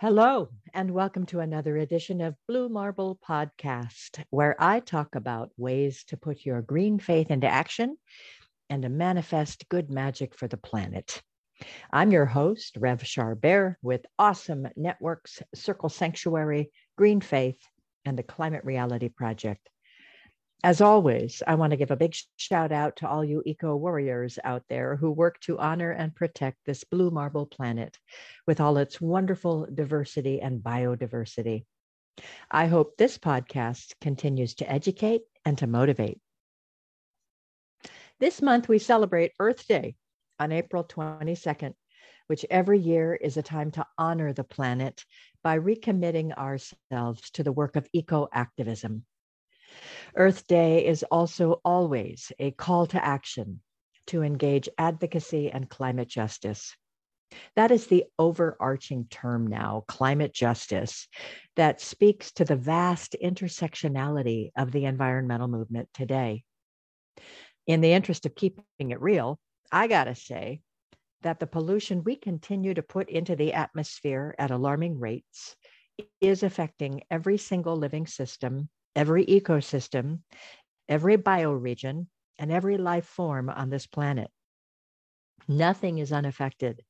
Hello, and welcome to another edition of Blue Marble Podcast, where I talk about ways to put your green faith into action and to manifest good magic for the planet. I'm your host, Rev Char Bear, with awesome networks, Circle Sanctuary, Green Faith, and the Climate Reality Project. As always, I want to give a big shout out to all you eco warriors out there who work to honor and protect this blue marble planet with all its wonderful diversity and biodiversity. I hope this podcast continues to educate and to motivate. This month, we celebrate Earth Day on April 22nd, which every year is a time to honor the planet by recommitting ourselves to the work of eco activism. Earth Day is also always a call to action to engage advocacy and climate justice. That is the overarching term now, climate justice, that speaks to the vast intersectionality of the environmental movement today. In the interest of keeping it real, I got to say that the pollution we continue to put into the atmosphere at alarming rates is affecting every single living system every ecosystem, every bioregion, and every life form on this planet. Nothing is unaffected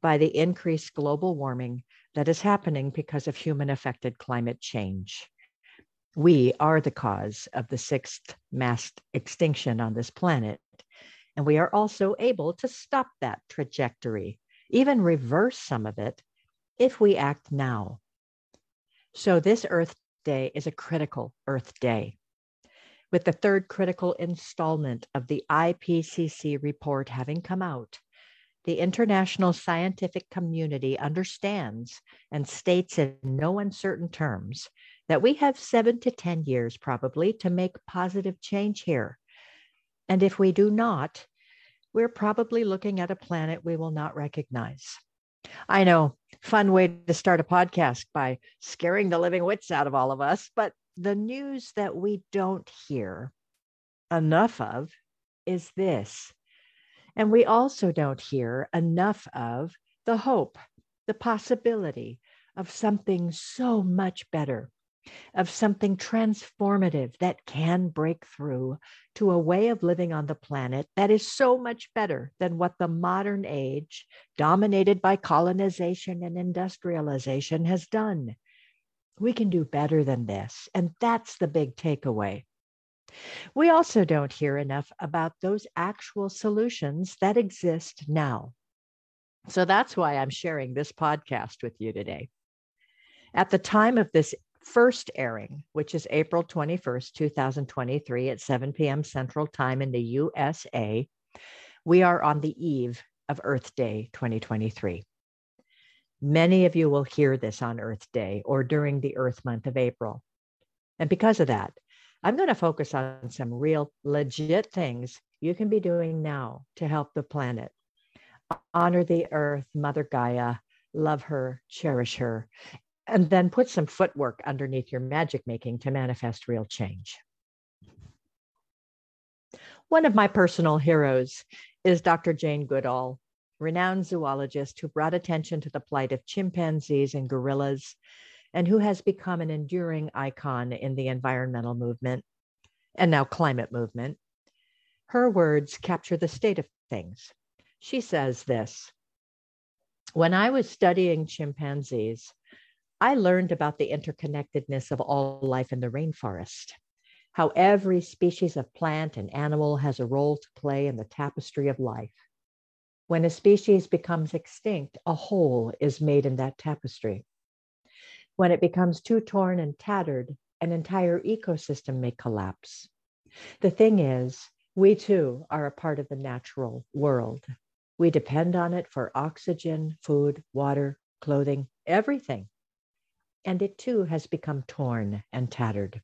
by the increased global warming that is happening because of human affected climate change. We are the cause of the sixth mass extinction on this planet, and we are also able to stop that trajectory, even reverse some of it, if we act now. So, this Earth Day is a critical Earth Day. With the third critical installment of the IPCC report having come out, the international scientific community understands and states in no uncertain terms that we have seven to 10 years probably to make positive change here. And if we do not, we're probably looking at a planet we will not recognize. I know, fun way to start a podcast by scaring the living wits out of all of us. But the news that we don't hear enough of is this. And we also don't hear enough of the hope, the possibility of something so much better of something transformative that can break through to a way of living on the planet that is so much better than what the modern age, dominated by colonization and industrialization, has done. We can do better than this. And that's the big takeaway. We also don't hear enough about those actual solutions that exist now. So that's why I'm sharing this podcast with you today. At the time of this first airing, which is April 21st, 2023 at 7 p.m. Central Time in the USA, we are on the eve of Earth Day 2023. Many of you will hear this on Earth Day or during the Earth month of April. And because of that, I'm going to focus on some real legit things you can be doing now to help the planet. Honor the earth, Mother Gaia, love her, cherish her, and then put some footwork underneath your magic making to manifest real change. One of my personal heroes is Dr. Jane Goodall, renowned zoologist who brought attention to the plight of chimpanzees and gorillas, and who has become an enduring icon in the environmental movement and now climate movement. Her words capture the state of things. She says this When I was studying chimpanzees, I learned about the interconnectedness of all life in the rainforest, how every species of plant and animal has a role to play in the tapestry of life. When a species becomes extinct, a hole is made in that tapestry. When it becomes too torn and tattered, an entire ecosystem may collapse. The thing is, we too are a part of the natural world. We depend on it for oxygen, food, water, clothing, everything and it too has become torn and tattered.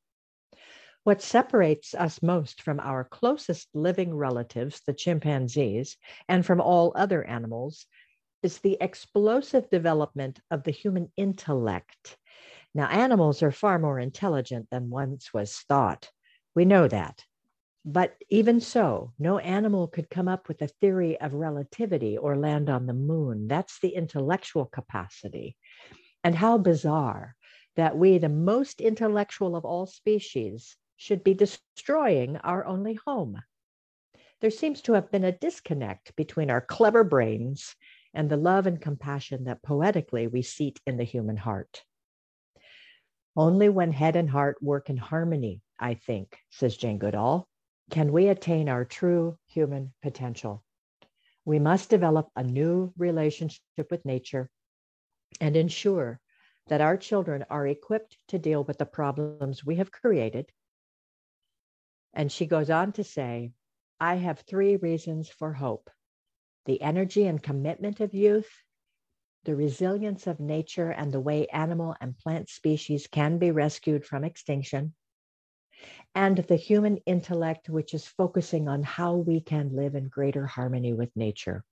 What separates us most from our closest living relatives, the chimpanzees, and from all other animals is the explosive development of the human intellect. Now, animals are far more intelligent than once was thought. We know that. But even so, no animal could come up with a theory of relativity or land on the moon. That's the intellectual capacity. And how bizarre that we, the most intellectual of all species, should be destroying our only home. There seems to have been a disconnect between our clever brains and the love and compassion that poetically we seat in the human heart. Only when head and heart work in harmony, I think, says Jane Goodall, can we attain our true human potential. We must develop a new relationship with nature and ensure that our children are equipped to deal with the problems we have created. And she goes on to say, I have three reasons for hope the energy and commitment of youth, the resilience of nature, and the way animal and plant species can be rescued from extinction, and the human intellect, which is focusing on how we can live in greater harmony with nature.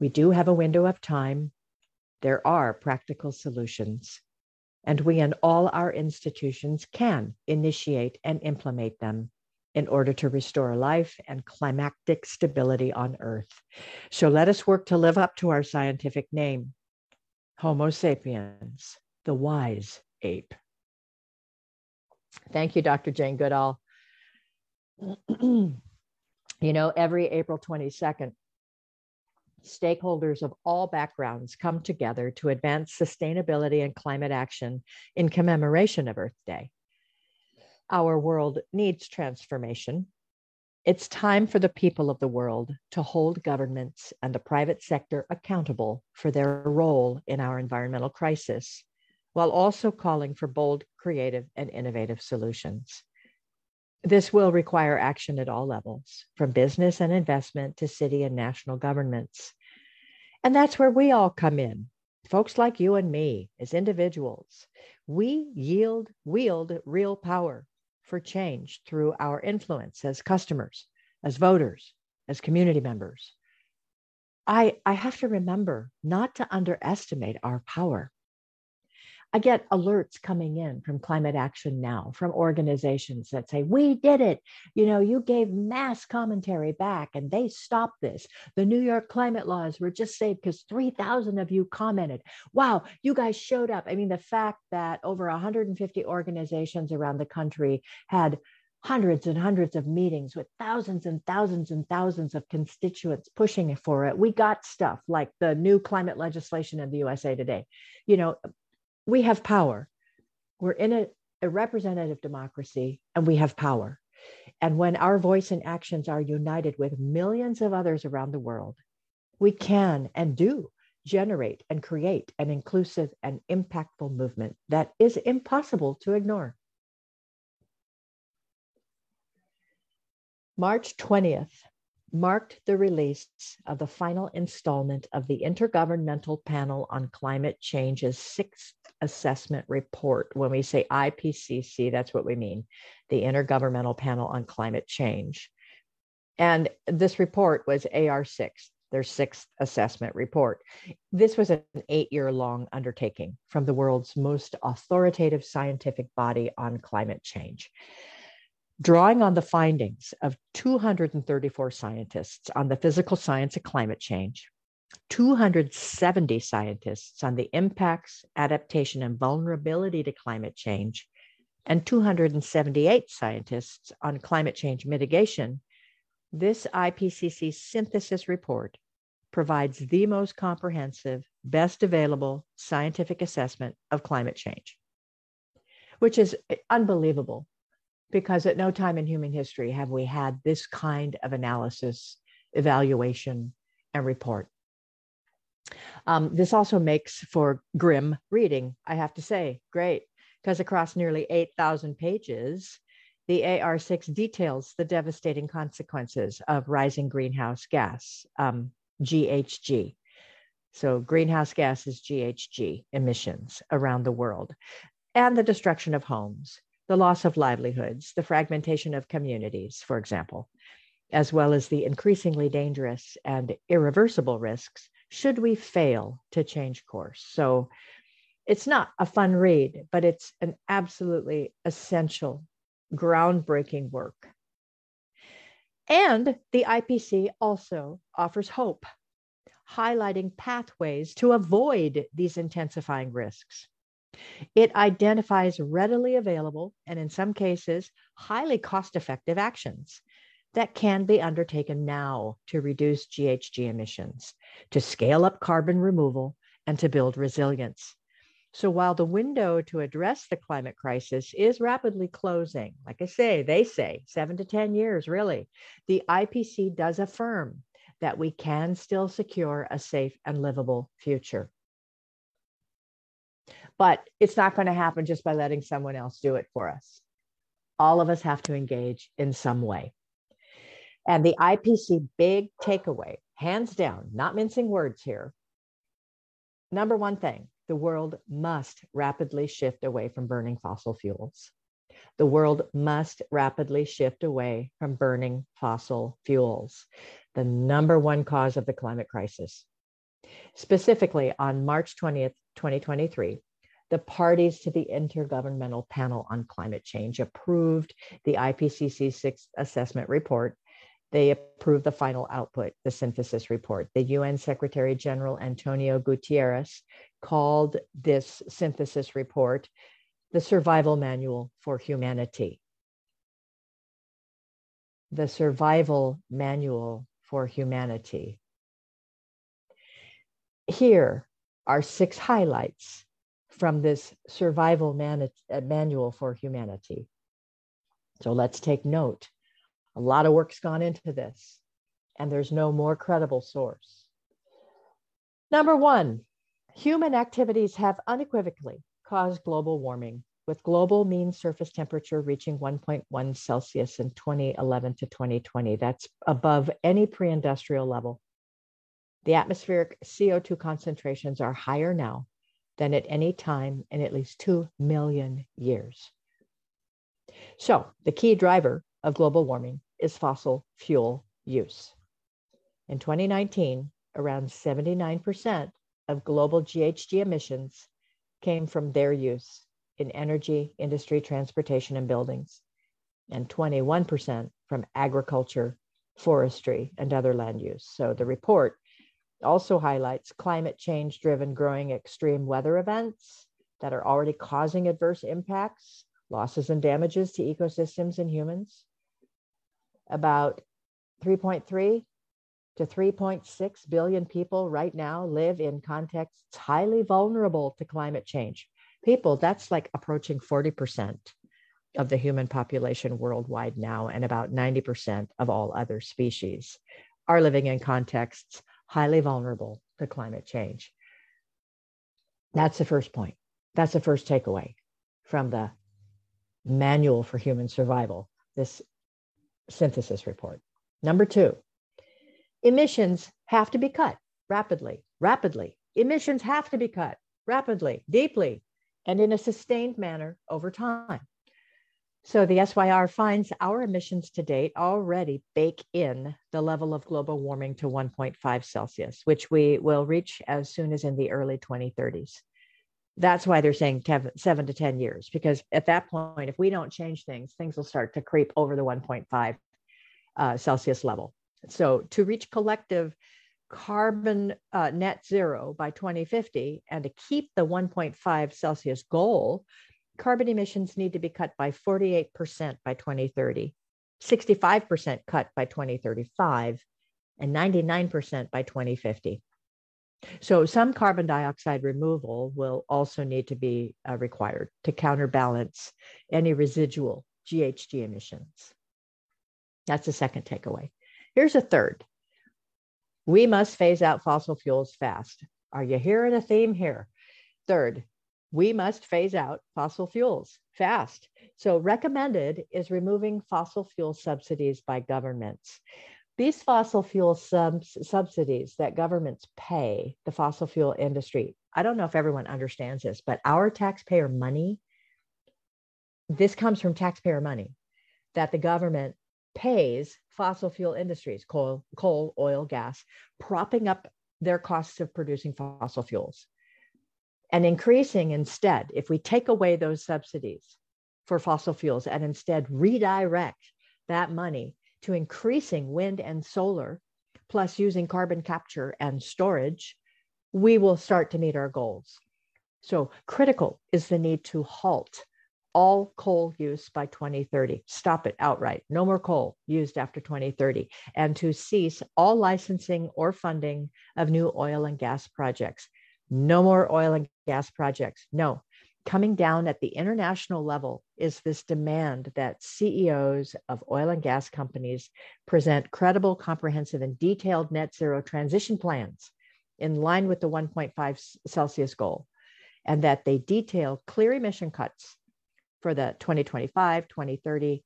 We do have a window of time. There are practical solutions, and we and all our institutions can initiate and implement them in order to restore life and climactic stability on Earth. So let us work to live up to our scientific name Homo sapiens, the wise ape. Thank you, Dr. Jane Goodall. you know, every April 22nd, stakeholders of all backgrounds come together to advance sustainability and climate action in commemoration of Earth Day. Our world needs transformation. It's time for the people of the world to hold governments and the private sector accountable for their role in our environmental crisis while also calling for bold, creative, and innovative solutions. This will require action at all levels, from business and investment to city and national governments. And that's where we all come in. Folks like you and me, as individuals, we yield, wield real power for change through our influence as customers, as voters, as community members. I, I have to remember not to underestimate our power. I get alerts coming in from Climate Action Now, from organizations that say, We did it. You know, you gave mass commentary back and they stopped this. The New York climate laws were just saved because 3,000 of you commented. Wow, you guys showed up. I mean, the fact that over 150 organizations around the country had hundreds and hundreds of meetings with thousands and thousands and thousands of constituents pushing for it. We got stuff like the new climate legislation in the USA today. You know, we have power. We're in a, a representative democracy and we have power. And when our voice and actions are united with millions of others around the world, we can and do generate and create an inclusive and impactful movement that is impossible to ignore. March 20th marked the release of the final installment of the Intergovernmental Panel on Climate Change's sixth assessment report. When we say IPCC, that's what we mean the Intergovernmental Panel on Climate Change. And this report was AR6, their sixth assessment report. This was an eight year long undertaking from the world's most authoritative scientific body on climate change. Drawing on the findings of 234 scientists on the physical science of climate change, 270 scientists on the impacts, adaptation, and vulnerability to climate change, and 278 scientists on climate change mitigation, this IPCC synthesis report provides the most comprehensive, best available scientific assessment of climate change, which is unbelievable because at no time in human history have we had this kind of analysis, evaluation, and report. Um, this also makes for grim reading, I have to say. Great, because across nearly 8,000 pages, the AR6 details the devastating consequences of rising greenhouse gas, um, GHG. So, greenhouse gases, GHG emissions around the world, and the destruction of homes, the loss of livelihoods, the fragmentation of communities, for example, as well as the increasingly dangerous and irreversible risks should we fail to change course. So it's not a fun read, but it's an absolutely essential, groundbreaking work. And the IPC also offers hope highlighting pathways to avoid these intensifying risks. It identifies readily available and, in some cases, highly cost effective actions that can be undertaken now to reduce GHG emissions, to scale up carbon removal, and to build resilience. So while the window to address the climate crisis is rapidly closing, like I say, they say seven to 10 years, really, the IPC does affirm that we can still secure a safe and livable future. But it's not going to happen just by letting someone else do it for us. All of us have to engage in some way. And the IPC big takeaway, hands down, not mincing words here. Number one thing the world must rapidly shift away from burning fossil fuels. The world must rapidly shift away from burning fossil fuels, the number one cause of the climate crisis. Specifically, on March 20th, 2023, the parties to the Intergovernmental Panel on Climate Change approved the IPCC sixth assessment report they approved the final output, the synthesis report. The UN Secretary General Antonio Guterres called this synthesis report the survival manual for humanity. The survival manual for humanity. Here are six highlights from this survival uh, manual for humanity. So let's take note. A lot of work's gone into this, and there's no more credible source. Number one, human activities have unequivocally caused global warming, with global mean surface temperature reaching 1.1 Celsius in 2011 to 2020. That's above any pre industrial level. The atmospheric CO2 concentrations are higher now than at any time in at least 2 million years. So, the key driver of global warming is fossil fuel use. In 2019, around 79% of global GHG emissions came from their use in energy, industry, transportation, and buildings, and 21% from agriculture, forestry, and other land use. So the report also highlights climate change driven growing extreme weather events that are already causing adverse impacts, losses and damages to ecosystems and humans, about 3.3 to 3.6 billion people right now live in contexts highly vulnerable to climate change. People, that's like approaching 40% of the human population worldwide now, and about 90% of all other species are living in contexts highly vulnerable to climate change. That's the first point. That's the first takeaway from the manual for human survival, this synthesis report. Number two, emissions have to be cut rapidly, rapidly. Emissions have to be cut rapidly, deeply, and in a sustained manner over time. So the SYR finds our emissions to date already bake in the level of global warming to 1.5 Celsius, which we will reach as soon as in the early 2030s that's why they're saying seven to 10 years, because at that point, if we don't change things, things will start to creep over the 1.5 uh, Celsius level. So to reach collective carbon uh, net zero by 2050 and to keep the 1.5 Celsius goal, carbon emissions need to be cut by 48% by 2030, 65% cut by 2035, and 99% by 2050. So some carbon dioxide removal will also need to be uh, required to counterbalance any residual GHG emissions. That's the second takeaway. Here's a third. We must phase out fossil fuels fast. Are you hearing a theme here? Third, we must phase out fossil fuels fast. So, recommended is removing fossil fuel subsidies by governments. These fossil fuel subs- subsidies that governments pay the fossil fuel industry, I don't know if everyone understands this, but our taxpayer money, this comes from taxpayer money that the government pays fossil fuel industries, coal, coal, oil, gas, propping up their costs of producing fossil fuels and increasing instead, if we take away those subsidies for fossil fuels and instead redirect that money to increasing wind and solar plus using carbon capture and storage, we will start to meet our goals. So, critical is the need to halt all coal use by 2030. Stop it outright. No more coal used after 2030. And to cease all licensing or funding of new oil and gas projects. No more oil and gas projects. No. Coming down at the international level is this demand that CEOs of oil and gas companies present credible, comprehensive, and detailed net zero transition plans in line with the 1.5 Celsius goal, and that they detail clear emission cuts for the 2025, 2030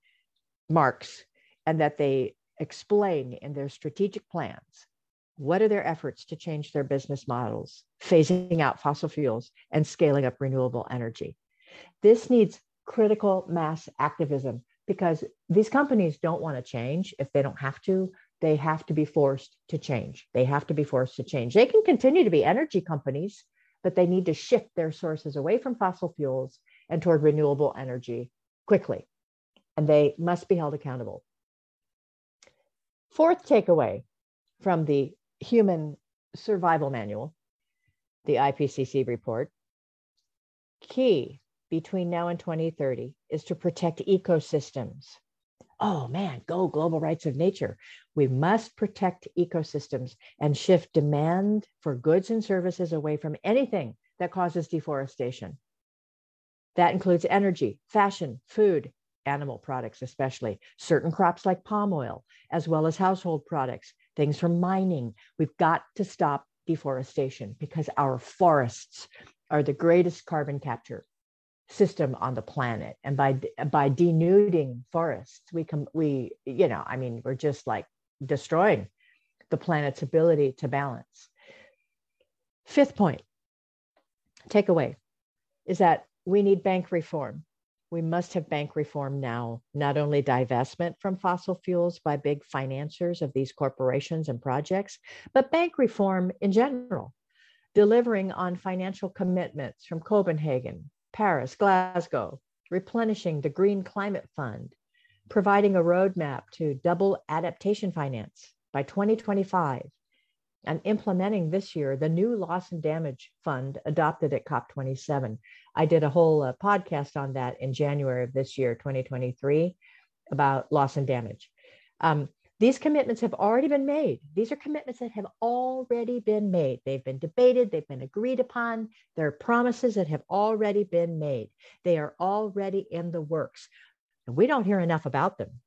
marks, and that they explain in their strategic plans what are their efforts to change their business models, phasing out fossil fuels, and scaling up renewable energy. This needs critical mass activism because these companies don't want to change if they don't have to. They have to be forced to change. They have to be forced to change. They can continue to be energy companies, but they need to shift their sources away from fossil fuels and toward renewable energy quickly. And they must be held accountable. Fourth takeaway from the Human Survival Manual, the IPCC report key between now and 2030 is to protect ecosystems. Oh man, go global rights of nature. We must protect ecosystems and shift demand for goods and services away from anything that causes deforestation. That includes energy, fashion, food, animal products, especially certain crops like palm oil, as well as household products, things from mining. We've got to stop deforestation because our forests are the greatest carbon capture system on the planet and by by denuding forests we can we you know i mean we're just like destroying the planet's ability to balance fifth point takeaway is that we need bank reform. We must have bank reform now, not only divestment from fossil fuels by big financiers of these corporations and projects, but bank reform in general, delivering on financial commitments from Copenhagen, Paris, Glasgow, replenishing the Green Climate Fund, providing a roadmap to double adaptation finance by 2025, and implementing this year the new loss and damage fund adopted at COP27. I did a whole uh, podcast on that in January of this year, 2023, about loss and damage. Um, these commitments have already been made. These are commitments that have already been made. They've been debated, they've been agreed upon. They're promises that have already been made. They are already in the works. And we don't hear enough about them.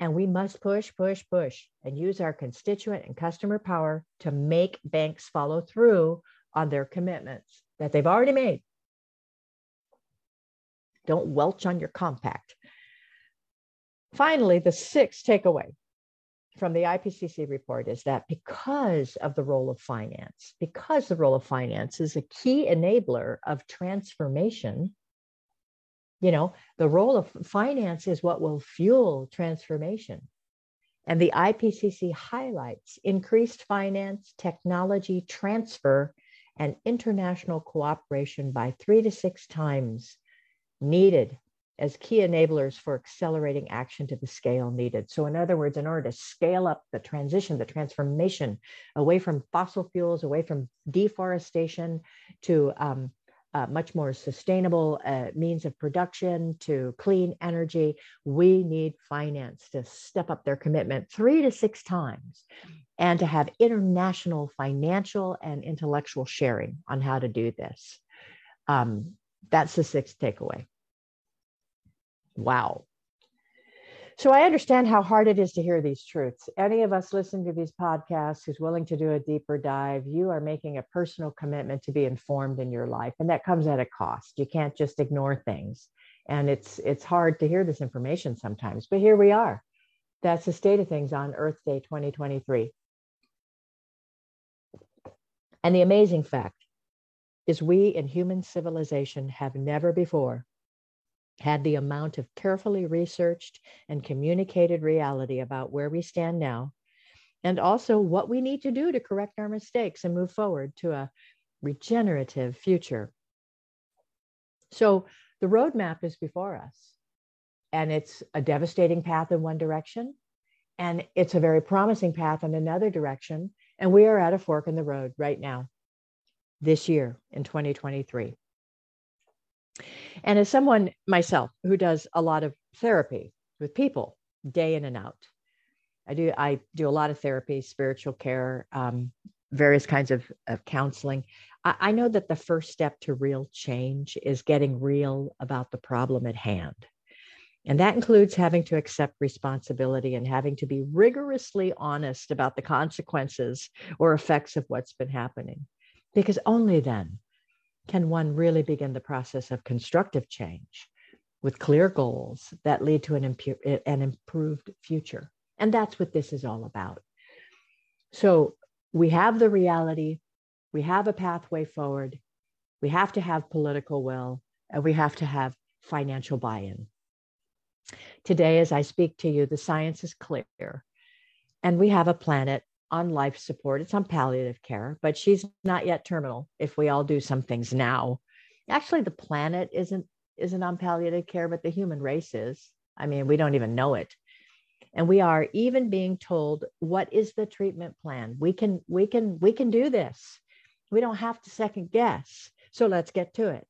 And we must push, push, push and use our constituent and customer power to make banks follow through on their commitments that they've already made. Don't welch on your compact. Finally, the sixth takeaway from the IPCC report is that because of the role of finance, because the role of finance is a key enabler of transformation, you know, the role of finance is what will fuel transformation. And the IPCC highlights increased finance, technology transfer, and international cooperation by three to six times needed as key enablers for accelerating action to the scale needed. So, in other words, in order to scale up the transition, the transformation away from fossil fuels, away from deforestation to um, uh, much more sustainable uh, means of production to clean energy. We need finance to step up their commitment three to six times and to have international financial and intellectual sharing on how to do this. Um, that's the sixth takeaway. Wow. So I understand how hard it is to hear these truths. Any of us listening to these podcasts who's willing to do a deeper dive, you are making a personal commitment to be informed in your life, and that comes at a cost. You can't just ignore things, and it's it's hard to hear this information sometimes. But here we are. That's the state of things on Earth Day 2023. And the amazing fact is, we in human civilization have never before had the amount of carefully researched and communicated reality about where we stand now, and also what we need to do to correct our mistakes and move forward to a regenerative future. So the roadmap is before us, and it's a devastating path in one direction, And it's a very promising path in another direction. And we are at a fork in the road right now, this year in 2023. And as someone myself who does a lot of therapy with people day in and out, I do I do a lot of therapy, spiritual care, um, various kinds of, of counseling. I, I know that the first step to real change is getting real about the problem at hand. And that includes having to accept responsibility and having to be rigorously honest about the consequences or effects of what's been happening. Because only then can one really begin the process of constructive change with clear goals that lead to an, impu- eh, an improved future. And that's what this is all about. So we have the reality, we have a pathway forward, we have to have political will, and we have to have financial buy in. Today, as I speak to you, the science is clear, and we have a planet on life support. It's on palliative care, but she's not yet terminal if we all do some things now. Actually, the planet isn't isn't on palliative care, but the human race is. I mean, we don't even know it. And we are even being told what is the treatment plan. We can we can we can do this. We don't have to second guess. So let's get to it.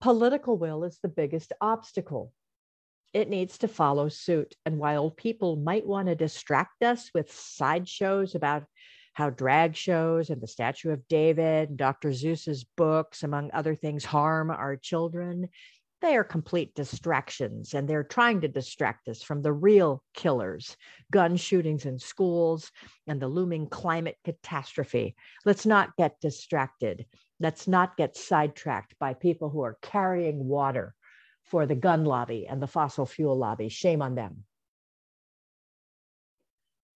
Political will is the biggest obstacle it needs to follow suit. And while people might want to distract us with sideshows about how drag shows and the Statue of David and Dr. Seuss's books, among other things, harm our children, they are complete distractions and they're trying to distract us from the real killers, gun shootings in schools, and the looming climate catastrophe. Let's not get distracted. Let's not get sidetracked by people who are carrying water for the gun lobby and the fossil fuel lobby. Shame on them.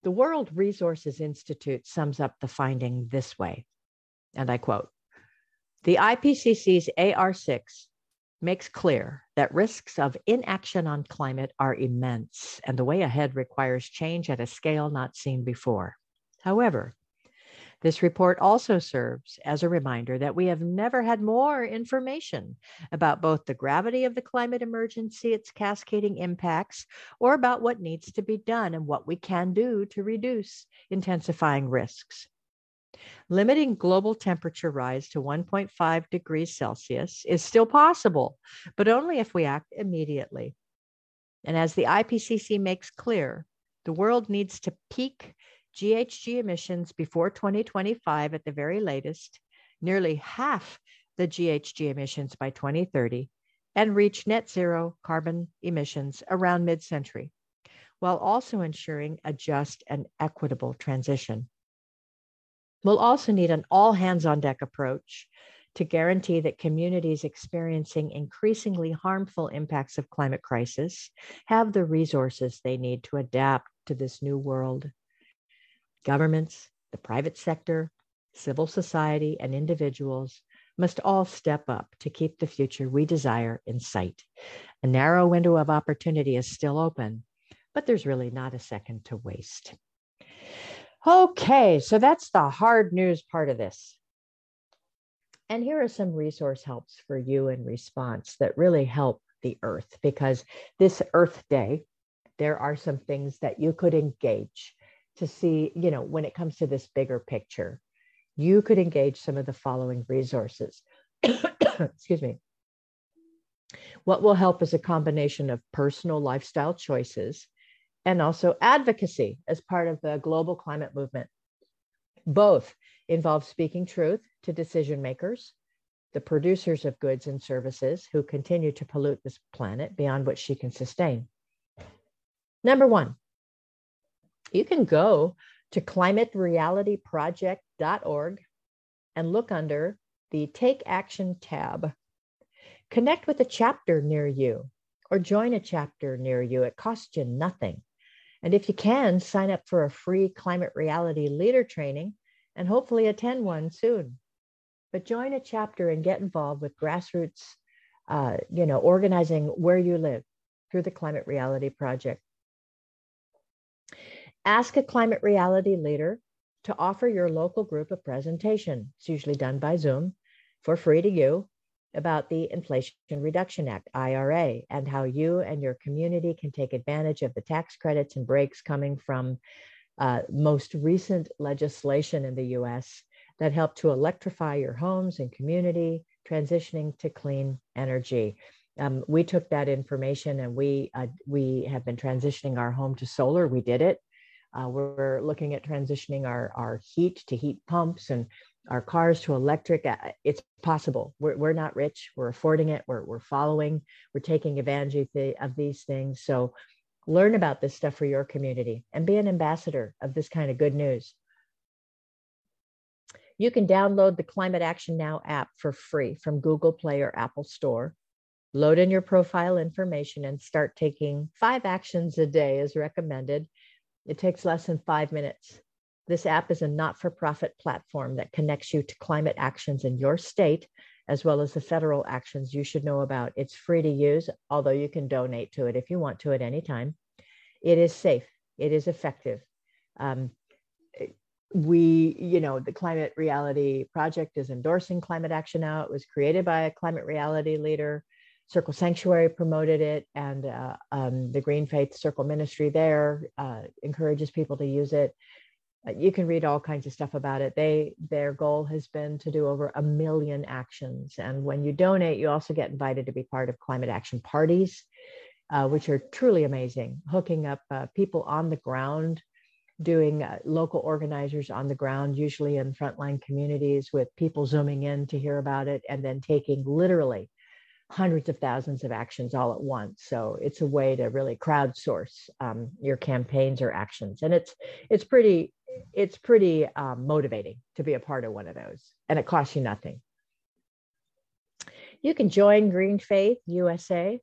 The World Resources Institute sums up the finding this way, and I quote The IPCC's AR6 makes clear that risks of inaction on climate are immense, and the way ahead requires change at a scale not seen before. However, this report also serves as a reminder that we have never had more information about both the gravity of the climate emergency, its cascading impacts, or about what needs to be done and what we can do to reduce intensifying risks. Limiting global temperature rise to 1.5 degrees Celsius is still possible, but only if we act immediately. And as the IPCC makes clear, the world needs to peak GHG emissions before 2025 at the very latest, nearly half the GHG emissions by 2030, and reach net zero carbon emissions around mid century, while also ensuring a just and equitable transition. We'll also need an all hands on deck approach to guarantee that communities experiencing increasingly harmful impacts of climate crisis have the resources they need to adapt to this new world Governments, the private sector, civil society, and individuals must all step up to keep the future we desire in sight. A narrow window of opportunity is still open, but there's really not a second to waste. Okay, so that's the hard news part of this. And here are some resource helps for you in response that really help the earth because this Earth Day, there are some things that you could engage to see, you know, when it comes to this bigger picture, you could engage some of the following resources. Excuse me. What will help is a combination of personal lifestyle choices and also advocacy as part of the global climate movement. Both involve speaking truth to decision makers, the producers of goods and services who continue to pollute this planet beyond what she can sustain. Number one, you can go to climaterealityproject.org and look under the Take Action tab. Connect with a chapter near you or join a chapter near you. It costs you nothing. And if you can, sign up for a free climate reality leader training and hopefully attend one soon. But join a chapter and get involved with grassroots, uh, you know, organizing where you live through the Climate Reality Project. Ask a climate reality leader to offer your local group a presentation. It's usually done by Zoom for free to you. about the Inflation Reduction Act, IRA, and how you and your community can take advantage of the tax credits and breaks coming from uh, most recent legislation in the US that help to electrify your homes and community, transitioning to clean energy. Um, we took that information and we uh, we have been transitioning our home to solar. We did it. Uh, we're looking at transitioning our, our heat to heat pumps and our cars to electric. Uh, it's possible. We're, we're not rich. We're affording it. We're, we're following. We're taking advantage of, the, of these things. So learn about this stuff for your community and be an ambassador of this kind of good news. You can download the Climate Action Now app for free from Google Play or Apple Store. Load in your profile information and start taking five actions a day as recommended. It takes less than five minutes. This app is a not for profit platform that connects you to climate actions in your state, as well as the federal actions you should know about. It's free to use, although you can donate to it if you want to at any time. It is safe, it is effective. Um, we, you know, the Climate Reality Project is endorsing climate action now. It was created by a climate reality leader. Circle Sanctuary promoted it, and uh, um, the Green Faith Circle Ministry there uh, encourages people to use it. Uh, you can read all kinds of stuff about it. They their goal has been to do over a million actions, and when you donate, you also get invited to be part of climate action parties, uh, which are truly amazing. Hooking up uh, people on the ground, doing local organizers on the ground, usually in frontline communities, with people zooming in to hear about it, and then taking literally hundreds of thousands of actions all at once. So it's a way to really crowdsource um, your campaigns or actions, and it's it's pretty it's pretty um, motivating to be a part of one of those, and it costs you nothing. You can join Green Faith USA,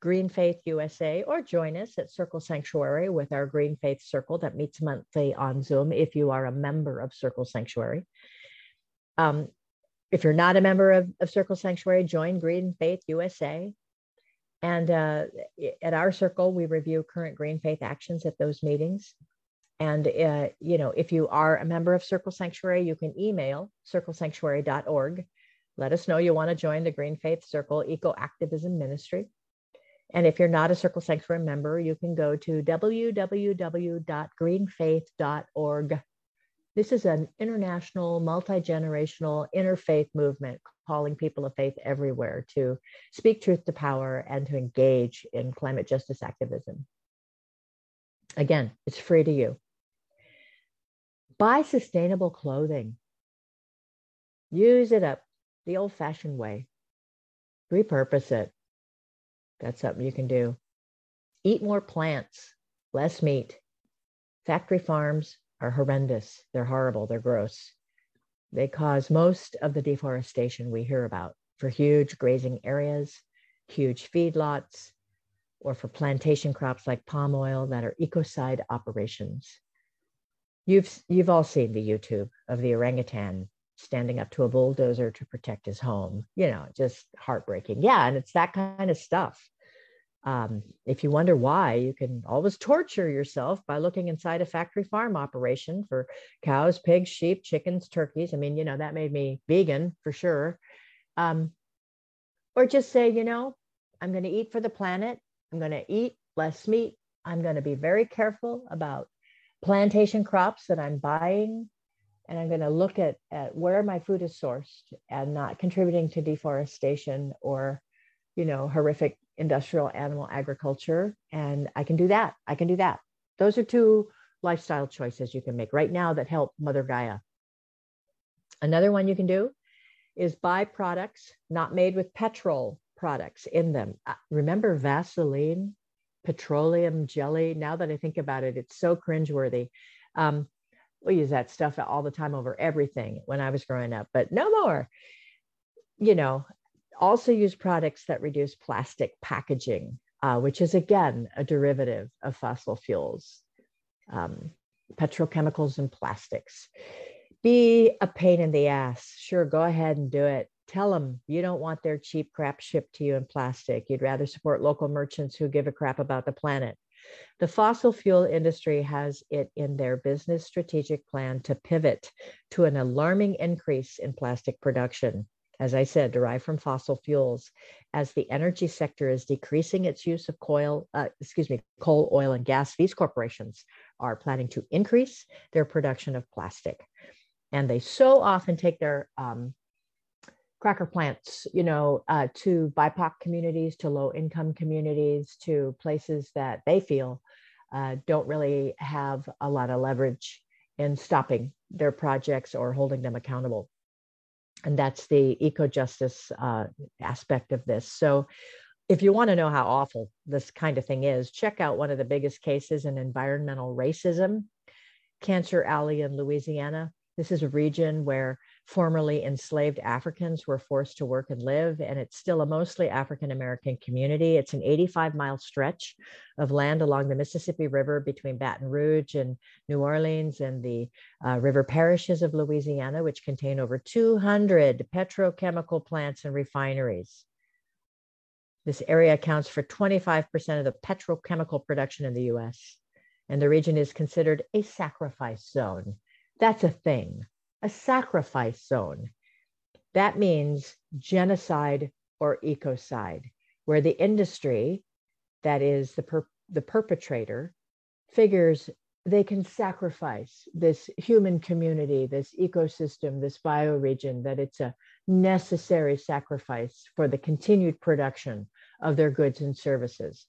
Green Faith USA, or join us at Circle Sanctuary with our Green Faith Circle that meets monthly on Zoom if you are a member of Circle Sanctuary. Um, if you're not a member of, of Circle Sanctuary, join Green Faith USA. And uh, at our circle, we review current Green Faith actions at those meetings. And, uh, you know, if you are a member of Circle Sanctuary, you can email circlesanctuary.org. Let us know you want to join the Green Faith Circle Eco Activism Ministry. And if you're not a Circle Sanctuary member, you can go to www.greenfaith.org. This is an international, multi generational interfaith movement calling people of faith everywhere to speak truth to power and to engage in climate justice activism. Again, it's free to you. Buy sustainable clothing. Use it up the old fashioned way. Repurpose it. That's something you can do. Eat more plants, less meat. Factory farms are horrendous. They're horrible. They're gross. They cause most of the deforestation we hear about for huge grazing areas, huge feedlots, or for plantation crops like palm oil that are ecocide operations. You've you've all seen the YouTube of the orangutan standing up to a bulldozer to protect his home. You know, just heartbreaking. Yeah, and it's that kind of stuff. Um, if you wonder why, you can always torture yourself by looking inside a factory farm operation for cows, pigs, sheep, chickens, turkeys. I mean, you know, that made me vegan for sure. Um, or just say, you know, I'm going to eat for the planet. I'm going to eat less meat. I'm going to be very careful about plantation crops that I'm buying. And I'm going to look at, at where my food is sourced and not contributing to deforestation or, you know, horrific industrial animal agriculture. And I can do that. I can do that. Those are two lifestyle choices you can make right now that help Mother Gaia. Another one you can do is buy products not made with petrol products in them. Uh, remember Vaseline? petroleum jelly. Now that I think about it, it's so cringeworthy. Um, we use that stuff all the time over everything when I was growing up, but no more. You know, also use products that reduce plastic packaging, uh, which is again a derivative of fossil fuels, um, petrochemicals, and plastics. Be a pain in the ass. Sure, go ahead and do it tell them you don't want their cheap crap shipped to you in plastic. You'd rather support local merchants who give a crap about the planet. The fossil fuel industry has it in their business strategic plan to pivot to an alarming increase in plastic production. As I said, derived from fossil fuels, as the energy sector is decreasing its use of coal, uh, excuse me, coal, oil, and gas. These corporations are planning to increase their production of plastic, and they so often take their um, cracker plants, you know, uh, to BIPOC communities, to low income communities, to places that they feel uh, don't really have a lot of leverage in stopping their projects or holding them accountable. And that's the eco justice uh, aspect of this. So, if you want to know how awful this kind of thing is, check out one of the biggest cases in environmental racism, Cancer Alley in Louisiana. This is a region where formerly enslaved Africans were forced to work and live, and it's still a mostly African American community. It's an 85 mile stretch of land along the Mississippi River between Baton Rouge and New Orleans and the uh, river parishes of Louisiana, which contain over 200 petrochemical plants and refineries. This area accounts for 25% of the petrochemical production in the US, and the region is considered a sacrifice zone. That's a thing a sacrifice zone. That means genocide or ecocide, where the industry, that is the, per- the perpetrator, figures they can sacrifice this human community, this ecosystem, this bioregion, that it's a necessary sacrifice for the continued production of their goods and services.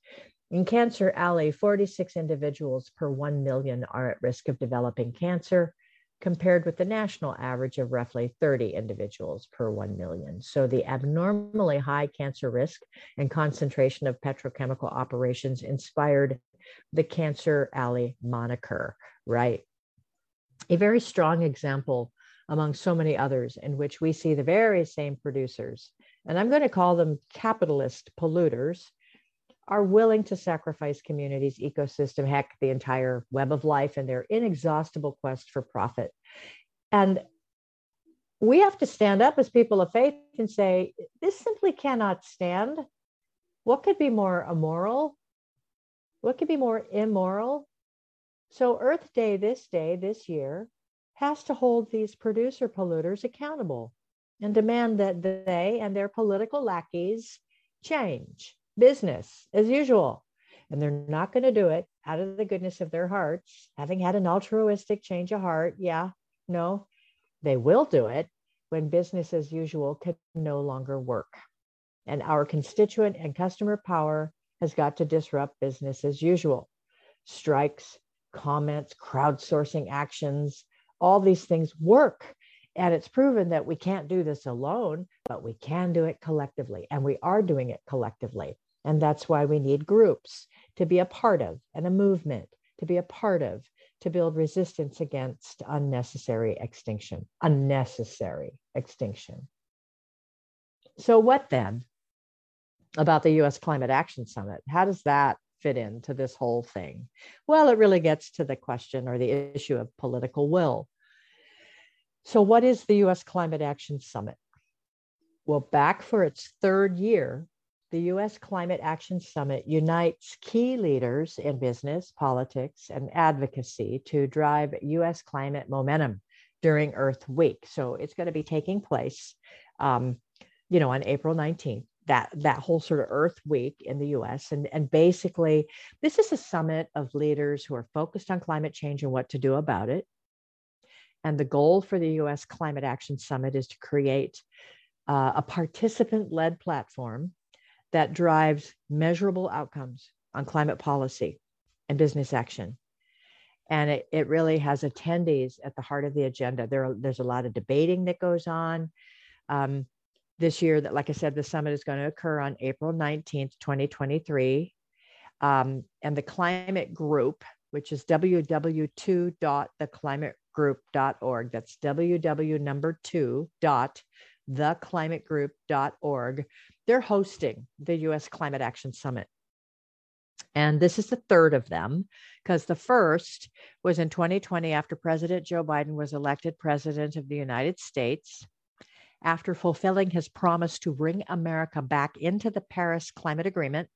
In Cancer Alley, 46 individuals per 1 million are at risk of developing cancer compared with the national average of roughly 30 individuals per 1 million. So the abnormally high cancer risk and concentration of petrochemical operations inspired the Cancer Alley moniker, right? A very strong example among so many others in which we see the very same producers, and I'm going to call them capitalist polluters, are willing to sacrifice communities, ecosystem, heck, the entire web of life in their inexhaustible quest for profit. And we have to stand up as people of faith and say, this simply cannot stand. What could be more immoral? What could be more immoral? So, Earth Day, this day, this year, has to hold these producer polluters accountable and demand that they and their political lackeys change business as usual. And they're not going to do it out of the goodness of their hearts, having had an altruistic change of heart. Yeah, no, they will do it when business as usual can no longer work. And our constituent and customer power has got to disrupt business as usual. Strikes, comments, crowdsourcing actions, all these things work. And it's proven that we can't do this alone, but we can do it collectively. And we are doing it collectively. And that's why we need groups to be a part of and a movement to be a part of to build resistance against unnecessary extinction, unnecessary extinction. So, what then about the US Climate Action Summit? How does that fit into this whole thing? Well, it really gets to the question or the issue of political will. So, what is the US Climate Action Summit? Well, back for its third year, the US Climate Action Summit unites key leaders in business, politics, and advocacy to drive US climate momentum during Earth Week. So it's going to be taking place, um, you know, on April 19th. That, that whole sort of Earth Week in the US. And, and basically, this is a summit of leaders who are focused on climate change and what to do about it. And the goal for the US Climate Action Summit is to create uh, a participant led platform that drives measurable outcomes on climate policy and business action. And it, it really has attendees at the heart of the agenda. There are, there's a lot of debating that goes on. Um, this year, that like I said, the summit is going to occur on April 19th, 2023. Um, and the climate group, which is www2.theclimategroup.org. That's www number two dot theclimategroup.org they're hosting the US Climate Action Summit. And this is the third of them because the first was in 2020 after President Joe Biden was elected president of the United States. After fulfilling his promise to bring America back into the Paris Climate Agreement,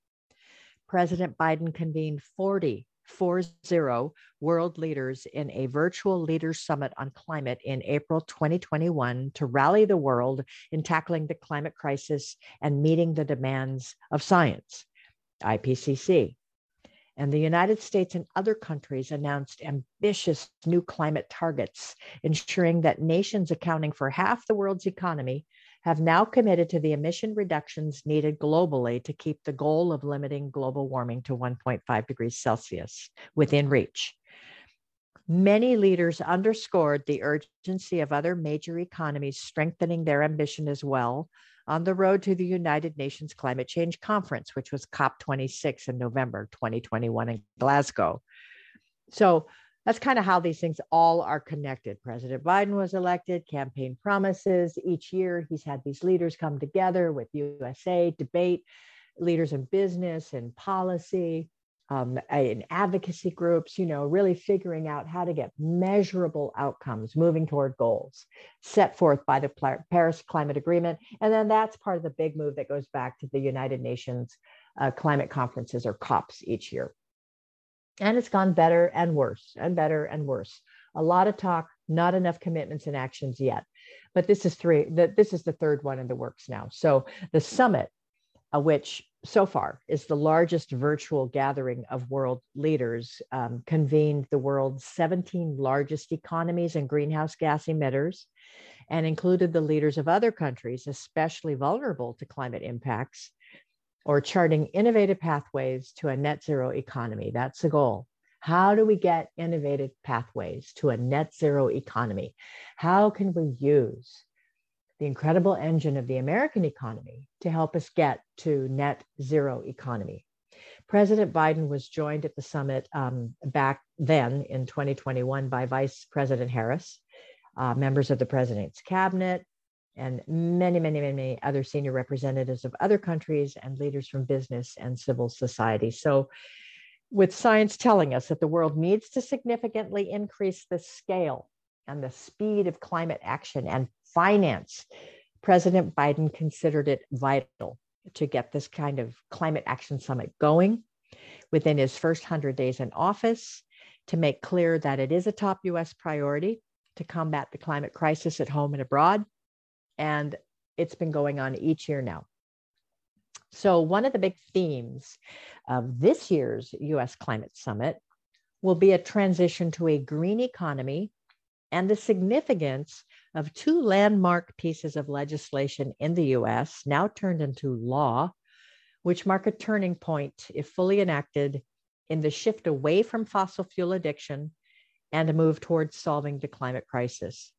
President Biden convened 40 40 world leaders in a virtual leaders summit on climate in April 2021 to rally the world in tackling the climate crisis and meeting the demands of science. IPCC. And the United States and other countries announced ambitious new climate targets, ensuring that nations accounting for half the world's economy have now committed to the emission reductions needed globally to keep the goal of limiting global warming to 1.5 degrees Celsius within reach. Many leaders underscored the urgency of other major economies strengthening their ambition as well, on the road to the United Nations Climate Change Conference, which was COP26 in November 2021 in Glasgow. So that's kind of how these things all are connected. President Biden was elected, campaign promises. Each year, he's had these leaders come together with USA, debate, leaders in business and policy, um, in advocacy groups, you know, really figuring out how to get measurable outcomes moving toward goals set forth by the Paris Climate Agreement. And then that's part of the big move that goes back to the United Nations uh, climate conferences or COPs each year. And it's gone better and worse and better and worse. A lot of talk, not enough commitments and actions yet. But this is three, this is the third one in the works now. So the summit, uh, which so far is the largest virtual gathering of world leaders, um, convened the world's 17 largest economies and greenhouse gas emitters, and included the leaders of other countries, especially vulnerable to climate impacts, or charting innovative pathways to a net zero economy. That's the goal. How do we get innovative pathways to a net zero economy? How can we use the incredible engine of the American economy to help us get to net zero economy. President Biden was joined at the summit um, back then in 2021 by Vice President Harris, uh, members of the president's cabinet, and many, many, many other senior representatives of other countries and leaders from business and civil society. So, with science telling us that the world needs to significantly increase the scale and the speed of climate action and finance, President Biden considered it vital to get this kind of climate action summit going within his first 100 days in office to make clear that it is a top US priority to combat the climate crisis at home and abroad. And it's been going on each year now. So, one of the big themes of this year's US Climate Summit will be a transition to a green economy and the significance of two landmark pieces of legislation in the US, now turned into law, which mark a turning point, if fully enacted, in the shift away from fossil fuel addiction and a move towards solving the climate crisis.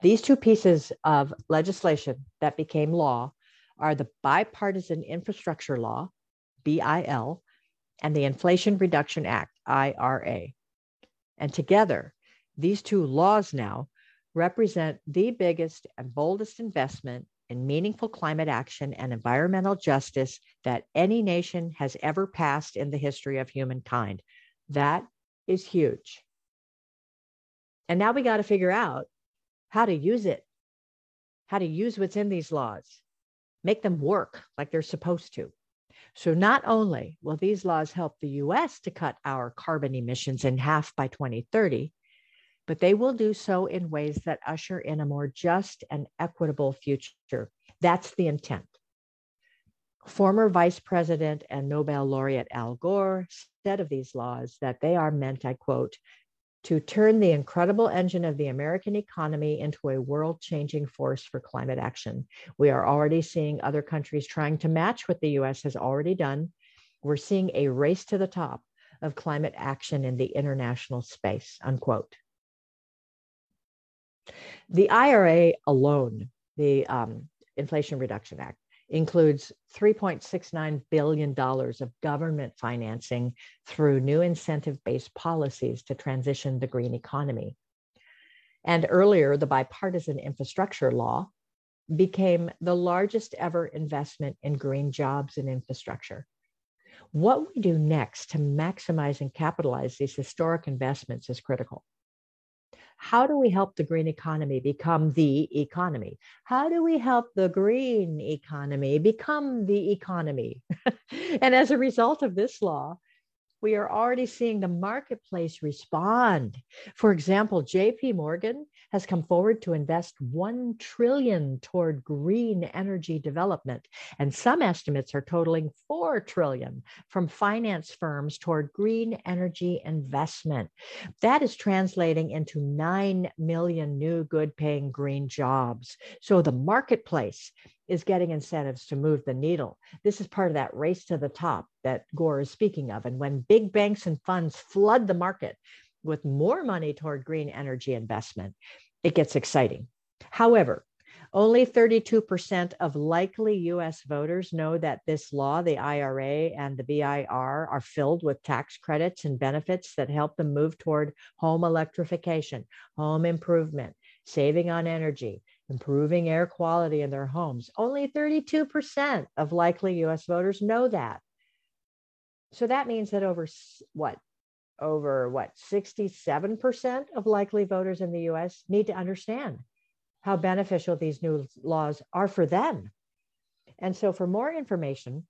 These two pieces of legislation that became law are the Bipartisan Infrastructure Law, BIL, and the Inflation Reduction Act, IRA. And together, these two laws now represent the biggest and boldest investment in meaningful climate action and environmental justice that any nation has ever passed in the history of humankind. That is huge. And now we got to figure out how to use it, how to use what's in these laws, make them work like they're supposed to. So, not only will these laws help the US to cut our carbon emissions in half by 2030, but they will do so in ways that usher in a more just and equitable future. That's the intent. Former Vice President and Nobel laureate Al Gore said of these laws that they are meant, I quote, to turn the incredible engine of the American economy into a world changing force for climate action. We are already seeing other countries trying to match what the US has already done. We're seeing a race to the top of climate action in the international space, unquote. The IRA alone, the um, Inflation Reduction Act, includes $3.69 billion of government financing through new incentive based policies to transition the green economy. And earlier, the bipartisan infrastructure law became the largest ever investment in green jobs and infrastructure. What we do next to maximize and capitalize these historic investments is critical. How do we help the green economy become the economy? How do we help the green economy become the economy? and as a result of this law, we are already seeing the marketplace respond. For example, JP Morgan has come forward to invest 1 trillion toward green energy development, and some estimates are totaling 4 trillion from finance firms toward green energy investment. That is translating into 9 million new good paying green jobs. So the marketplace is getting incentives to move the needle. This is part of that race to the top that Gore is speaking of. And when big banks and funds flood the market with more money toward green energy investment, it gets exciting. However, only 32% of likely US voters know that this law, the IRA and the BIR, are filled with tax credits and benefits that help them move toward home electrification, home improvement, saving on energy, improving air quality in their homes. Only 32% of likely US voters know that. So that means that over what? Over what? 67% of likely voters in the US need to understand how beneficial these new laws are for them. And so for more information,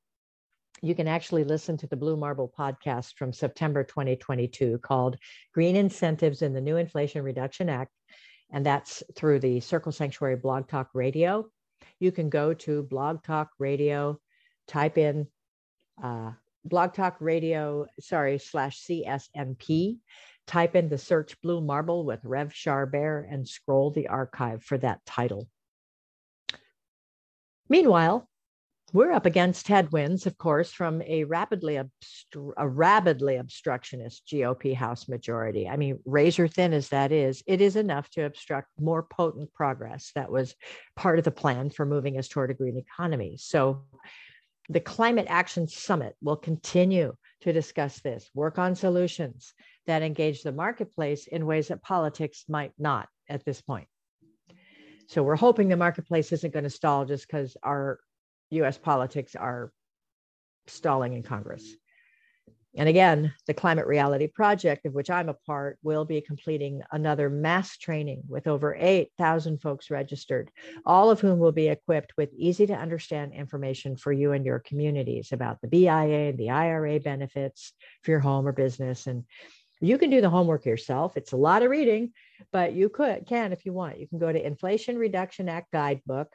you can actually listen to the Blue Marble podcast from September 2022 called Green Incentives in the New Inflation Reduction Act and that's through the Circle Sanctuary Blog Talk Radio. You can go to Blog Talk Radio, type in uh, Blog Talk Radio, sorry, slash CSNP, type in the search Blue Marble with Rev Char Bear and scroll the archive for that title. Meanwhile, we're up against headwinds, of course, from a rapidly obstru- a rapidly obstructionist GOP House majority. I mean, razor thin as that is, it is enough to obstruct more potent progress that was part of the plan for moving us toward a green economy. So, the Climate Action Summit will continue to discuss this, work on solutions that engage the marketplace in ways that politics might not at this point. So we're hoping the marketplace isn't going to stall just because our US politics are stalling in Congress. And again, the Climate Reality Project, of which I'm a part, will be completing another mass training with over 8,000 folks registered, all of whom will be equipped with easy to understand information for you and your communities about the BIA and the IRA benefits for your home or business. And you can do the homework yourself. It's a lot of reading, but you could can if you want. You can go to Inflation Reduction Act Guidebook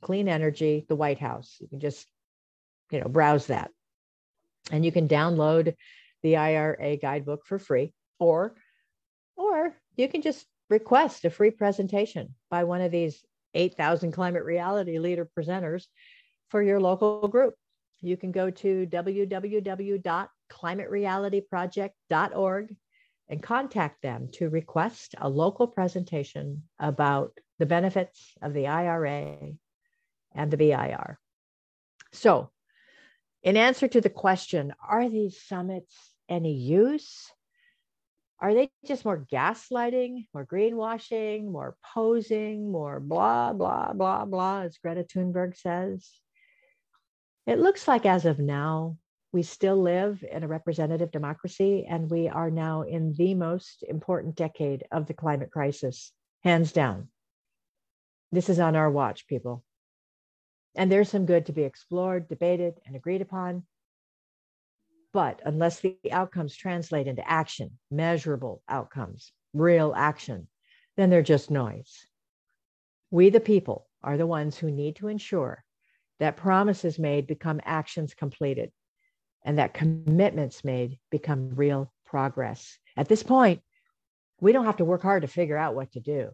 clean energy, the White House. You can just, you know, browse that. And you can download the IRA guidebook for free, or or you can just request a free presentation by one of these 8,000 climate reality leader presenters for your local group. You can go to www.climaterealityproject.org and contact them to request a local presentation about the benefits of the IRA and the BIR. So, in answer to the question, are these summits any use? Are they just more gaslighting, more greenwashing, more posing, more blah, blah, blah, blah, as Greta Thunberg says? It looks like as of now, we still live in a representative democracy, and we are now in the most important decade of the climate crisis, hands down. This is on our watch, people. And there's some good to be explored, debated, and agreed upon. But unless the outcomes translate into action, measurable outcomes, real action, then they're just noise. We, the people, are the ones who need to ensure that promises made become actions completed and that commitments made become real progress. At this point, we don't have to work hard to figure out what to do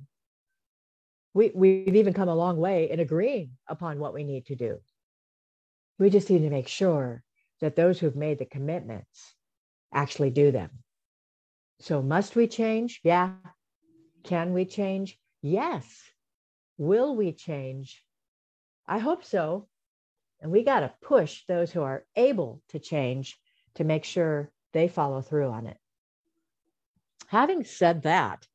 we, we've even come a long way in agreeing upon what we need to do. We just need to make sure that those who've made the commitments actually do them. So, must we change? Yeah. Can we change? Yes. Will we change? I hope so. And we got to push those who are able to change to make sure they follow through on it. Having said that,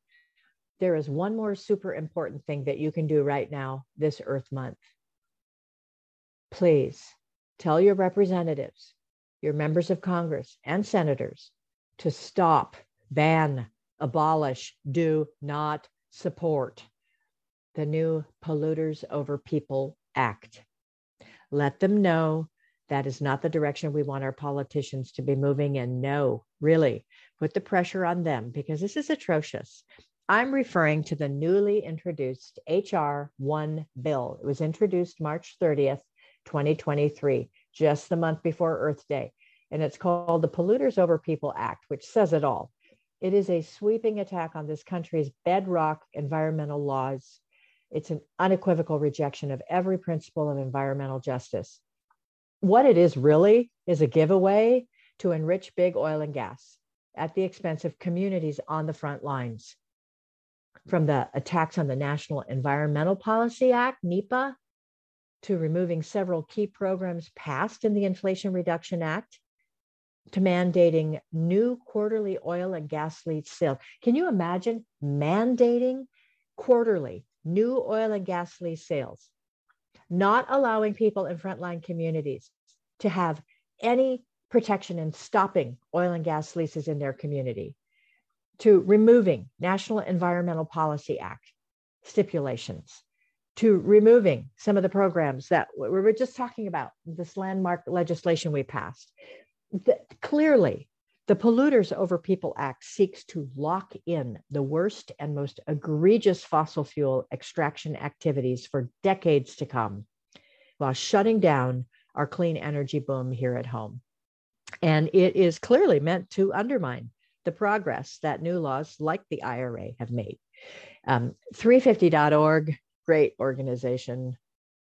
there is one more super important thing that you can do right now this Earth Month. Please tell your representatives, your members of Congress, and senators to stop, ban, abolish, do not support the new Polluters Over People Act. Let them know That is not the direction we want our politicians to be moving in. No, really, put the pressure on them because this is atrocious. I'm referring to the newly introduced HR 1 bill. It was introduced March 30th, 2023, just the month before Earth Day. And it's called the Polluters Over People Act, which says it all. It is a sweeping attack on this country's bedrock environmental laws. It's an unequivocal rejection of every principle of environmental justice. What it is really is a giveaway to enrich big oil and gas at the expense of communities on the front lines. From the attacks on the National Environmental Policy Act, NEPA, to removing several key programs passed in the Inflation Reduction Act, to mandating new quarterly oil and gas lease sales. Can you imagine mandating quarterly new oil and gas lease sales, not allowing people in frontline communities to have any protection in stopping oil and gas leases in their community, to removing National Environmental Policy Act stipulations, to removing some of the programs that we were just talking about, this landmark legislation we passed. The, clearly, the Polluters Over People Act seeks to lock in the worst and most egregious fossil fuel extraction activities for decades to come while shutting down our clean energy boom here at home. And it is clearly meant to undermine the progress that new laws like the IRA have made. Um, 350.org, great organization,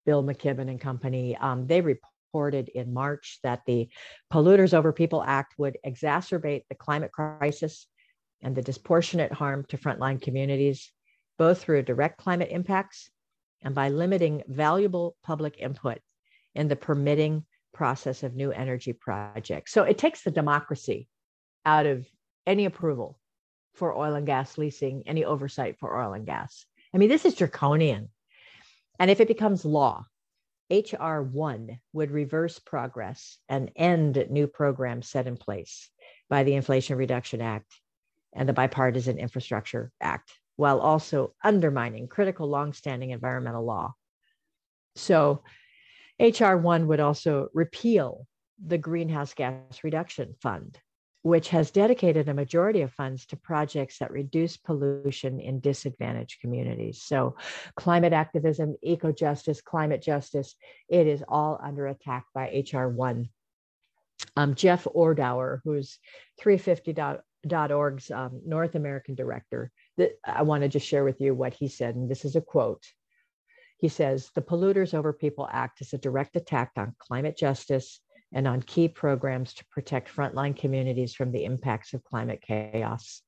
Bill McKibben and company, um, they reported in March that the Polluters Over People Act would exacerbate the climate crisis and the disproportionate harm to frontline communities, both through direct climate impacts and by limiting valuable public input in the permitting process of new energy projects. So it takes the democracy out of any approval for oil and gas leasing, any oversight for oil and gas. I mean, this is draconian. And if it becomes law, HR 1 would reverse progress and end new programs set in place by the Inflation Reduction Act and the Bipartisan Infrastructure Act, while also undermining critical longstanding environmental law. So, HR 1 would also repeal the Greenhouse Gas Reduction Fund, which has dedicated a majority of funds to projects that reduce pollution in disadvantaged communities. So, climate activism, eco justice, climate justice, it is all under attack by HR 1. Um, Jeff Ordower, who's 350.org's um, North American director, that I want to just share with you what he said, and this is a quote. He says, The Polluters Over People Act is a direct attack on climate justice and on key programs to protect frontline communities from the impacts of climate chaos.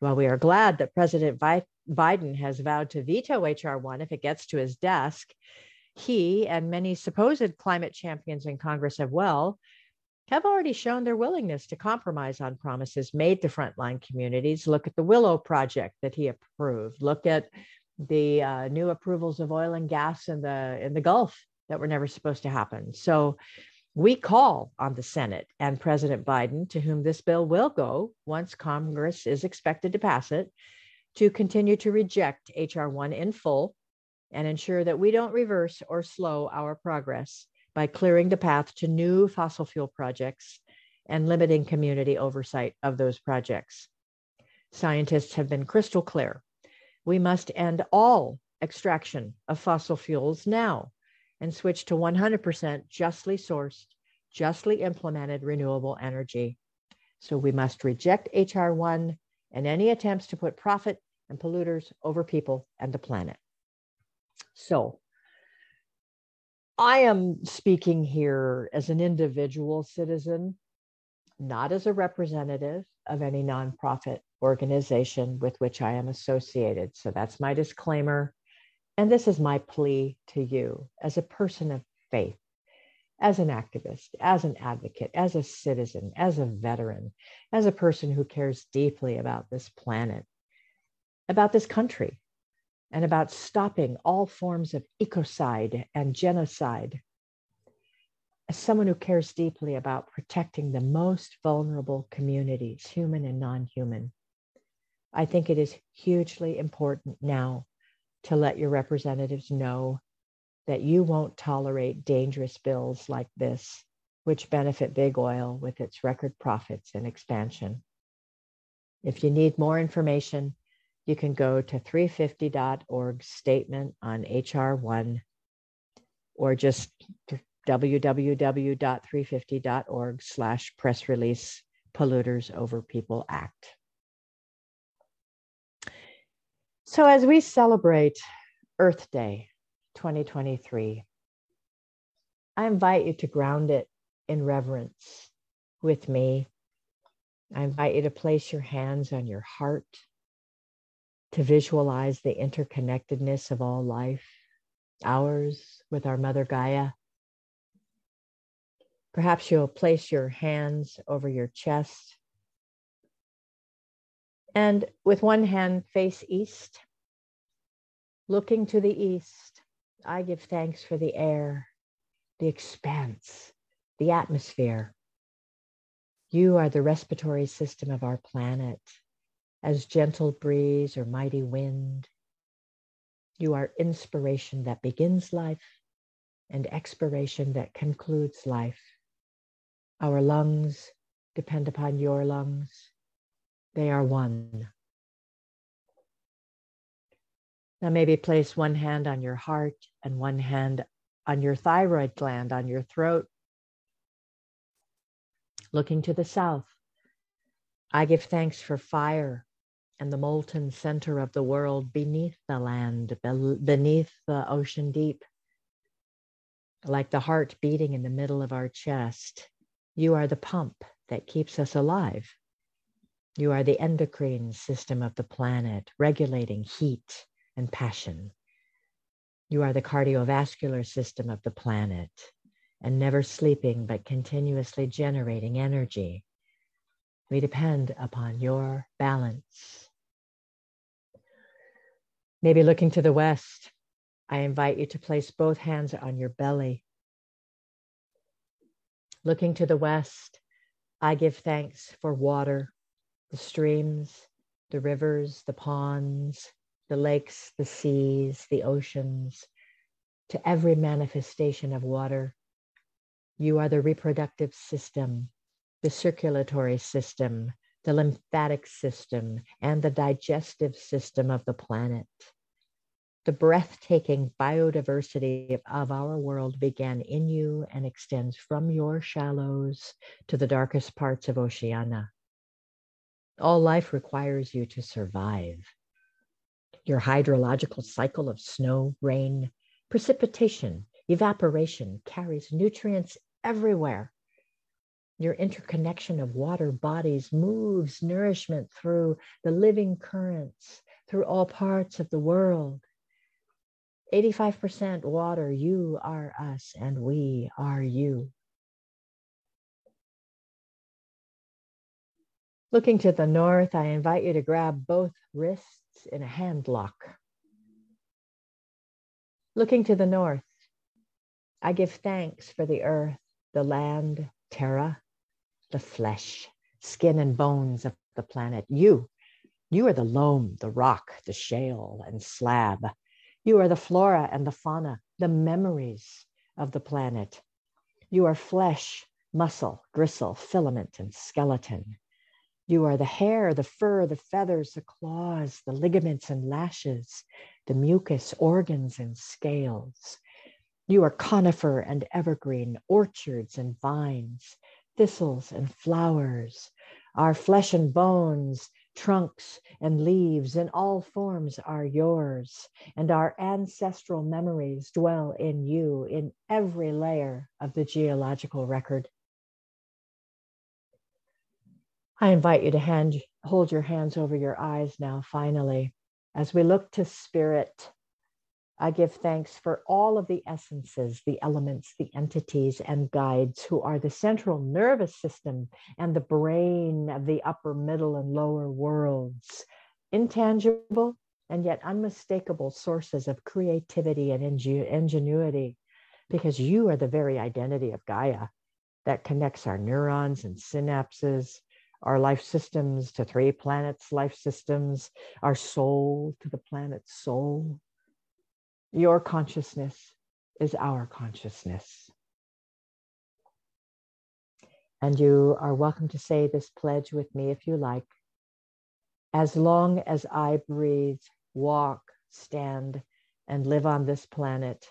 While we are glad that President Biden has vowed to veto H.R. 1 if it gets to his desk, he and many supposed climate champions in Congress have well have already shown their willingness to compromise on promises made to frontline communities. Look at the Willow project that he approved. Look at the uh, new approvals of oil and gas in the in the Gulf that were never supposed to happen. So we call on the Senate and President Biden, to whom this bill will go once Congress is expected to pass it, to continue to reject H.R. 1 in full and ensure that we don't reverse or slow our progress by clearing the path to new fossil fuel projects and limiting community oversight of those projects. Scientists have been crystal clear. We must end all extraction of fossil fuels now and switch to 100% justly sourced, justly implemented renewable energy. So we must reject HR 1 and any attempts to put profit and polluters over people and the planet. So I am speaking here as an individual citizen, not as a representative of any nonprofit organization with which I am associated. So that's my disclaimer. And this is my plea to you as a person of faith, as an activist, as an advocate, as a citizen, as a veteran, as a person who cares deeply about this planet, about this country, and about stopping all forms of ecocide and genocide. As someone who cares deeply about protecting the most vulnerable communities, human and non human, I think it is hugely important now to let your representatives know that you won't tolerate dangerous bills like this, which benefit big oil with its record profits and expansion. If you need more information, you can go to 350.org statement on HR1 or just www.350.org slash press release polluters over people act. So as we celebrate Earth Day 2023, I invite you to ground it in reverence with me. I invite you to place your hands on your heart to visualize the interconnectedness of all life, ours with our Mother Gaia. Perhaps you'll place your hands over your chest and with one hand face east, looking to the east, I give thanks for the air, the expanse, the atmosphere. You are the respiratory system of our planet as gentle breeze or mighty wind. You are inspiration that begins life and expiration that concludes life. Our lungs depend upon your lungs. They are one. Now, maybe place one hand on your heart and one hand on your thyroid gland, on your throat. Looking to the south, I give thanks for fire and the molten center of the world beneath the land, beneath the ocean deep. Like the heart beating in the middle of our chest, you are the pump that keeps us alive. You are the endocrine system of the planet, regulating heat and passion. You are the cardiovascular system of the planet, and never sleeping but continuously generating energy. We depend upon your balance. Maybe looking to the west, I invite you to place both hands on your belly. Looking to the west, I give thanks for water, the streams, the rivers, the ponds, the lakes, the seas, the oceans, to every manifestation of water. You are the reproductive system, the circulatory system, the lymphatic system, and the digestive system of the planet. The breathtaking biodiversity of our world began in you and extends from your shallows to the darkest parts of Oceania. All life requires you to survive. Your hydrological cycle of snow, rain, precipitation, evaporation carries nutrients everywhere your interconnection of water bodies moves nourishment through the living currents through all parts of the world. 85% water, you are us, and we are you. Looking to the north, I invite you to grab both wrists in a hand lock. Looking to the north, I give thanks for the earth, the land, terra, the flesh, skin and bones of the planet. You, you are the loam, the rock, the shale and slab. You are the flora and the fauna, the memories of the planet. You are flesh, muscle, gristle, filament, and skeleton. You are the hair, the fur, the feathers, the claws, the ligaments and lashes, the mucus, organs, and scales. You are conifer and evergreen, orchards and vines, thistles and flowers, our flesh and bones, trunks and leaves in all forms are yours, and our ancestral memories dwell in you in every layer of the geological record. I invite you to hand, hold your hands over your eyes now, finally, as we look to spirit I give thanks for all of the essences, the elements, the entities, and guides who are the central nervous system and the brain of the upper, middle, and lower worlds. Intangible and yet unmistakable sources of creativity and ingenuity, because you are the very identity of Gaia that connects our neurons and synapses, our life systems to three planets' life systems, our soul to the planet's soul your consciousness is our consciousness. And you are welcome to say this pledge with me if you like. As long as I breathe, walk, stand, and live on this planet,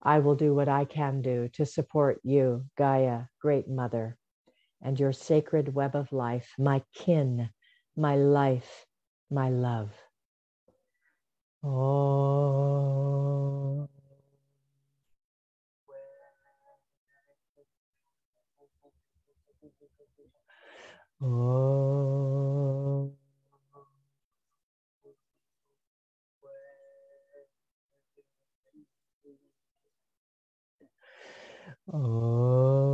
I will do what I can do to support you, Gaia, Great Mother, and your sacred web of life, my kin, my life, my love. Oh. Oh. Oh.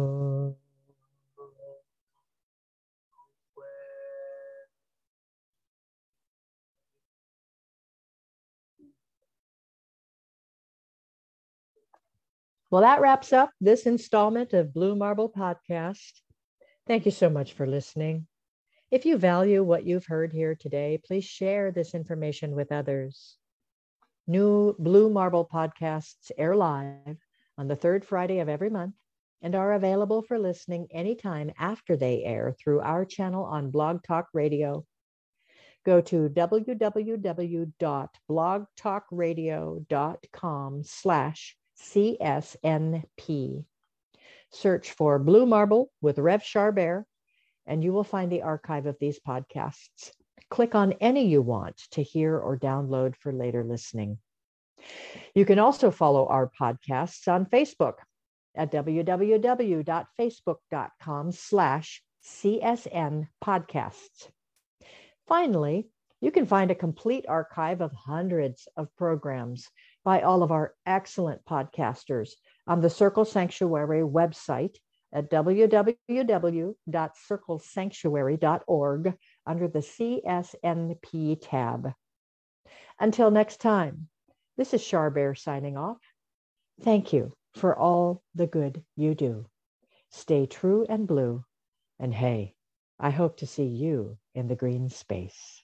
Well, that wraps up this installment of Blue Marble Podcast. Thank you so much for listening. If you value what you've heard here today, please share this information with others. New Blue Marble podcasts air live on the third Friday of every month and are available for listening anytime after they air through our channel on Blog Talk Radio. Go to www.blogtalkradio.com slash CSNP. Search for Blue Marble with Rev Char Bear, and you will find the archive of these podcasts. Click on any you want to hear or download for later listening. You can also follow our podcasts on Facebook at www.facebook.com slash CSN podcasts. Finally, you can find a complete archive of hundreds of programs by all of our excellent podcasters on the Circle Sanctuary website at www.circlesanctuary.org under the CSNP tab. Until next time, this is Char Bear signing off. Thank you for all the good you do. Stay true and blue. And hey, I hope to see you in the green space.